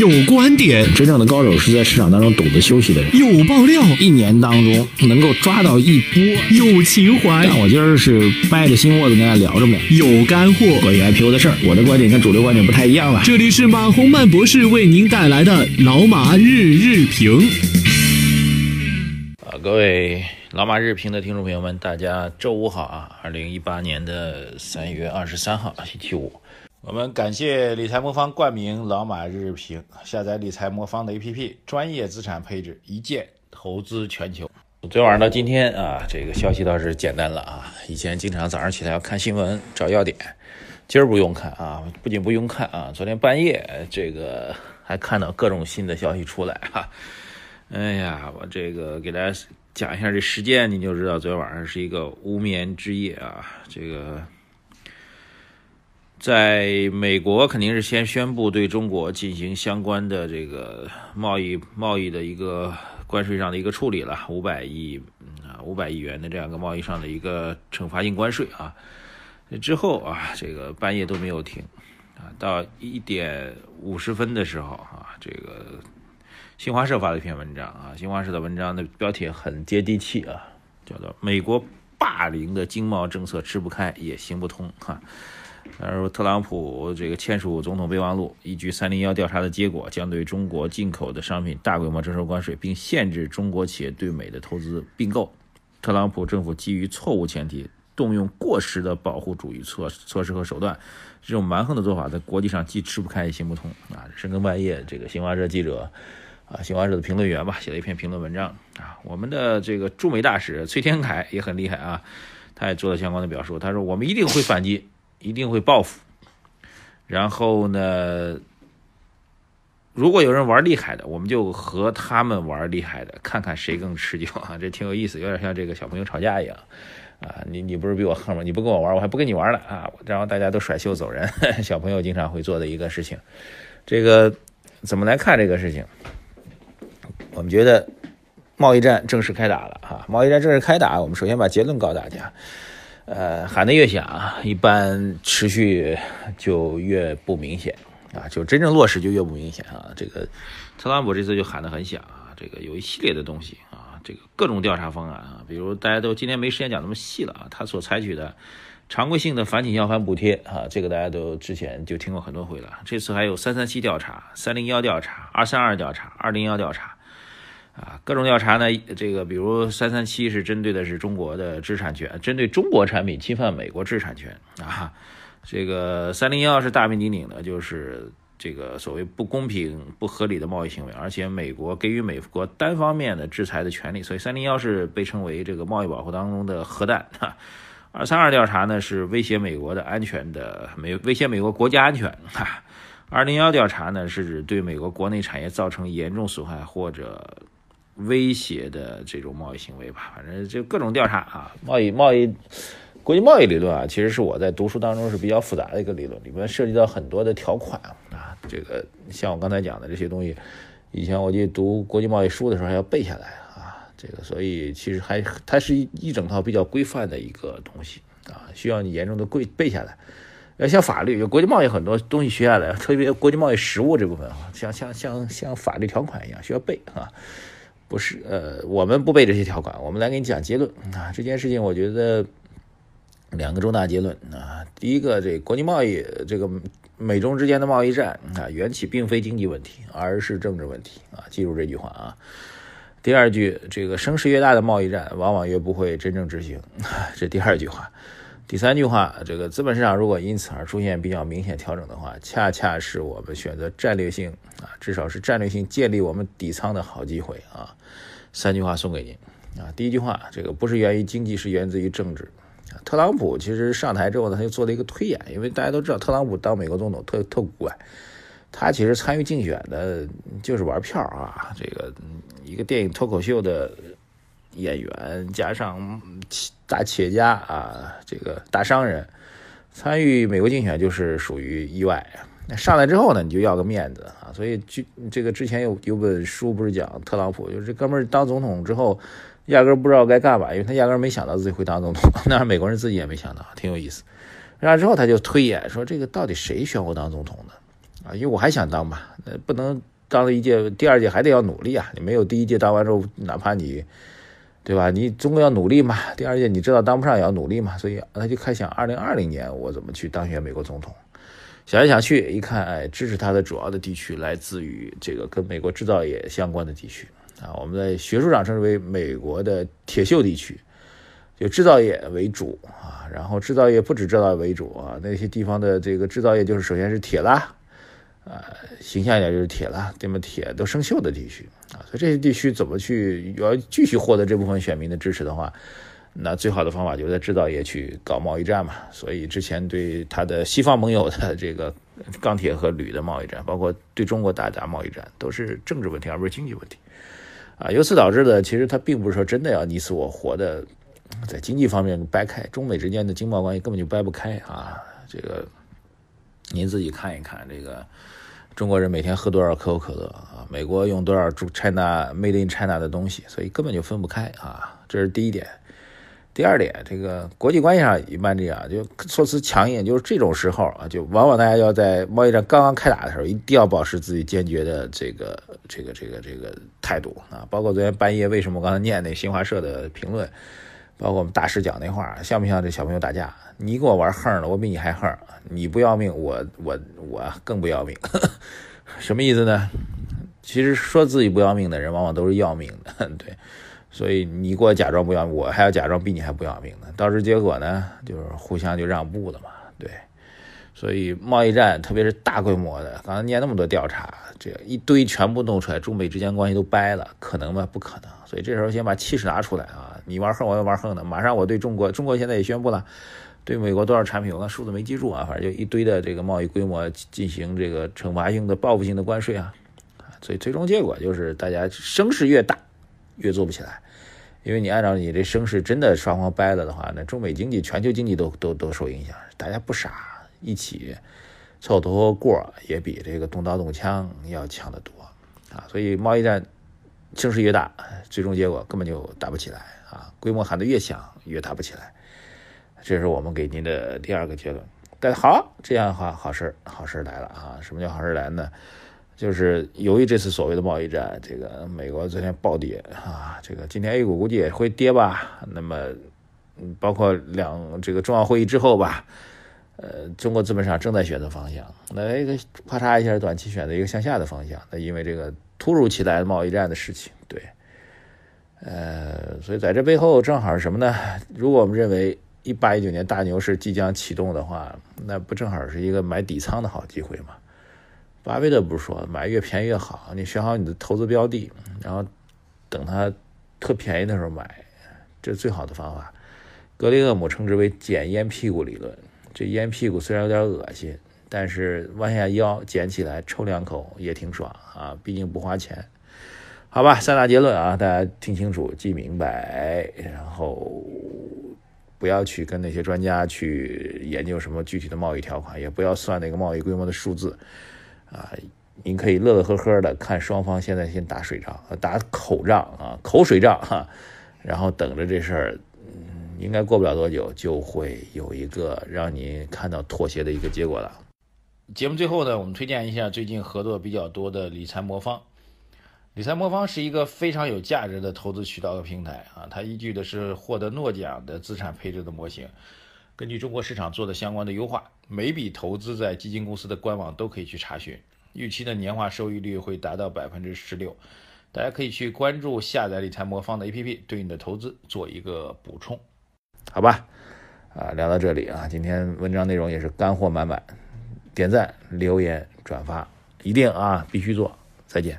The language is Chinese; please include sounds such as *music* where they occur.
有观点，真正的高手是在市场当中懂得休息的人。有爆料，一年当中能够抓到一波。有情怀，但我今儿是掰着心窝子跟大家聊着呢。有干货，关于 IPO 的事儿，我的观点跟主流观点不太一样了。这里是马洪曼博士为您带来的老马日日评。啊，各位老马日评的听众朋友们，大家周五好啊！二零一八年的三月二十三号，星期五。我们感谢理财魔方冠名老马日日评，下载理财魔方的 APP，专业资产配置，一键投资全球。昨天晚上到今天啊，这个消息倒是简单了啊。以前经常早上起来要看新闻找要点，今儿不用看啊，不仅不用看啊，昨天半夜这个还看到各种新的消息出来哈。哎呀，我这个给大家讲一下这时间，您就知道昨天晚上是一个无眠之夜啊，这个。在美国肯定是先宣布对中国进行相关的这个贸易贸易的一个关税上的一个处理了，五百亿啊五百亿元的这样一个贸易上的一个惩罚性关税啊。之后啊，这个半夜都没有停啊，到一点五十分的时候啊，这个新华社发了一篇文章啊，新华社的文章的标题很接地气啊，叫做“美国霸凌的经贸政策吃不开也行不通”哈。他说，特朗普这个签署总统备忘录，依据三零幺调查的结果，将对中国进口的商品大规模征收关税，并限制中国企业对美的投资并购。特朗普政府基于错误前提，动用过时的保护主义措措施和手段，这种蛮横的做法，在国际上既吃不开也行不通啊！深更半夜，这个新华社记者啊，新华社的评论员吧，写了一篇评论文章啊。我们的这个驻美大使崔天凯也很厉害啊，他也做了相关的表述，他说：“我们一定会反击。”一定会报复，然后呢？如果有人玩厉害的，我们就和他们玩厉害的，看看谁更持久啊！*laughs* 这挺有意思，有点像这个小朋友吵架一样啊！你你不是比我横吗？你不跟我玩，我还不跟你玩了啊！然后大家都甩袖走人，*laughs* 小朋友经常会做的一个事情。这个怎么来看这个事情？我们觉得贸易战正式开打了啊！贸易战正式开打，我们首先把结论告诉大家。呃，喊得越响，一般持续就越不明显啊，就真正落实就越不明显啊。这个特朗普这次就喊得很响啊，这个有一系列的东西啊，这个各种调查方案啊，比如大家都今天没时间讲那么细了啊，他所采取的常规性的反倾销反补贴啊，这个大家都之前就听过很多回了。这次还有三三七调查、三零幺调查、二三二调查、二零幺调查。啊，各种调查呢，这个比如三三七是针对的是中国的知识产权，针对中国产品侵犯美国知识产权啊。这个三零幺是大名鼎鼎的，就是这个所谓不公平、不合理的贸易行为，而且美国给予美国单方面的制裁的权利，所以三零幺是被称为这个贸易保护当中的核弹。哈二三二调查呢是威胁美国的安全的，美威胁美国国家安全。哈，二零幺调查呢是指对美国国内产业造成严重损害或者。威胁的这种贸易行为吧，反正就各种调查啊，贸易贸易国际贸易理论啊，其实是我在读书当中是比较复杂的一个理论，里面涉及到很多的条款啊，这个像我刚才讲的这些东西，以前我记得读国际贸易书的时候还要背下来啊，这个所以其实还它是一一整套比较规范的一个东西啊，需要你严重的背背下来。要像法律，有国际贸易很多东西学下来，特别国际贸易实务这部分啊，像像像像法律条款一样需要背啊。不是，呃，我们不背这些条款，我们来给你讲结论啊。这件事情，我觉得两个重大结论啊。第一个，这国际贸易，这个美中之间的贸易战啊，缘起并非经济问题，而是政治问题啊。记住这句话啊。第二句，这个声势越大的贸易战，往往越不会真正执行，这第二句话。第三句话，这个资本市场如果因此而出现比较明显调整的话，恰恰是我们选择战略性啊，至少是战略性建立我们底仓的好机会啊。三句话送给您啊。第一句话，这个不是源于经济，是源自于政治。特朗普其实上台之后呢，他就做了一个推演，因为大家都知道特朗普当美国总统特特古怪，他其实参与竞选的就是玩票啊。这个一个电影脱口秀的。演员加上大企业家啊，这个大商人参与美国竞选就是属于意外。那上来之后呢，你就要个面子啊。所以就这个之前有有本书不是讲特朗普，就是这哥们儿当总统之后，压根儿不知道该干嘛，因为他压根儿没想到自己会当总统。*laughs* 那美国人自己也没想到，挺有意思。然后之后他就推演说，这个到底谁选我当总统呢？啊，因为我还想当嘛，那不能当了一届，第二届还得要努力啊。你没有第一届当完之后，哪怕你，对吧？你中国要努力嘛。第二届你知道当不上也要努力嘛。所以他就开想，二零二零年我怎么去当选美国总统？想来想去，一看，哎，支持他的主要的地区来自于这个跟美国制造业相关的地区啊。我们在学术上称之为美国的铁锈地区，就制造业为主啊。然后制造业不止制造业为主啊，那些地方的这个制造业就是首先是铁啦。啊，形象一点就是铁了，对吗？铁都生锈的地区啊，所以这些地区怎么去要继续获得这部分选民的支持的话，那最好的方法就是在制造业去搞贸易战嘛。所以之前对他的西方盟友的这个 *laughs* 钢铁和铝的贸易战，包括对中国打打贸易战，都是政治问题而不是经济问题啊。由此导致的，其实他并不是说真的要你死我活的在经济方面掰开，中美之间的经贸关系根本就掰不开啊。这个。您自己看一看，这个中国人每天喝多少可口可乐啊？美国用多少 China Made in China 的东西？所以根本就分不开啊！这是第一点。第二点，这个国际关系上一般这样，就措辞强硬，就是这种时候啊，就往往大家要在贸易战刚刚开打的时候，一定要保持自己坚决的这个这个这个这个态度啊！包括昨天半夜，为什么我刚才念那新华社的评论？包括我们大师讲那话，像不像这小朋友打架？你给我玩横了，我比你还横。你不要命，我我我更不要命。*laughs* 什么意思呢？其实说自己不要命的人，往往都是要命的。*laughs* 对，所以你给我假装不要，我还要假装比你还不要命呢。到时结果呢，就是互相就让步了嘛。对，所以贸易战，特别是大规模的，刚才念那么多调查，这一堆全部弄出来，中美之间关系都掰了，可能吗？不可能。所以这时候先把气势拿出来啊！你玩横，我要玩横的。马上我对中国，中国现在也宣布了，对美国多少产品，我看数字没记住啊，反正就一堆的这个贸易规模进行这个惩罚性的、报复性的关税啊。所以最终结果就是大家声势越大，越做不起来，因为你按照你这声势真的双方掰了的话，那中美经济、全球经济都都都受影响。大家不傻，一起凑头过也比这个动刀动枪要强得多啊。所以贸易战声势越大，最终结果根本就打不起来。啊，规模喊得越响，越打不起来。这是我们给您的第二个结论。但好，这样的话，好事好事来了啊！什么叫好事来呢？就是由于这次所谓的贸易战，这个美国昨天暴跌啊，这个今天 A 股估计也会跌吧。那么，包括两这个重要会议之后吧，呃，中国资本市场正在选择方向。那一个啪嚓一下，短期选择一个向下的方向。那因为这个突如其来的贸易战的事情，对。呃，所以在这背后正好是什么呢？如果我们认为一八一九年大牛市即将启动的话，那不正好是一个买底仓的好机会吗？巴菲特不是说买越便宜越好？你选好你的投资标的，然后等它特便宜的时候买，这是最好的方法。格雷厄姆称之为“捡烟屁股理论”。这烟屁股虽然有点恶心，但是弯下腰捡起来抽两口也挺爽啊，毕竟不花钱。好吧，三大结论啊，大家听清楚、记明白，然后不要去跟那些专家去研究什么具体的贸易条款，也不要算那个贸易规模的数字啊。您可以乐乐呵呵的看双方现在先打水仗、打口仗啊，口水仗哈，然后等着这事儿，应该过不了多久就会有一个让您看到妥协的一个结果了。节目最后呢，我们推荐一下最近合作比较多的理财魔方。理财魔方是一个非常有价值的投资渠道和平台啊，它依据的是获得诺奖的资产配置的模型，根据中国市场做的相关的优化，每笔投资在基金公司的官网都可以去查询，预期的年化收益率会达到百分之十六，大家可以去关注下载理财魔方的 APP，对你的投资做一个补充，好吧？啊，聊到这里啊，今天文章内容也是干货满满，点赞、留言、转发，一定啊，必须做，再见。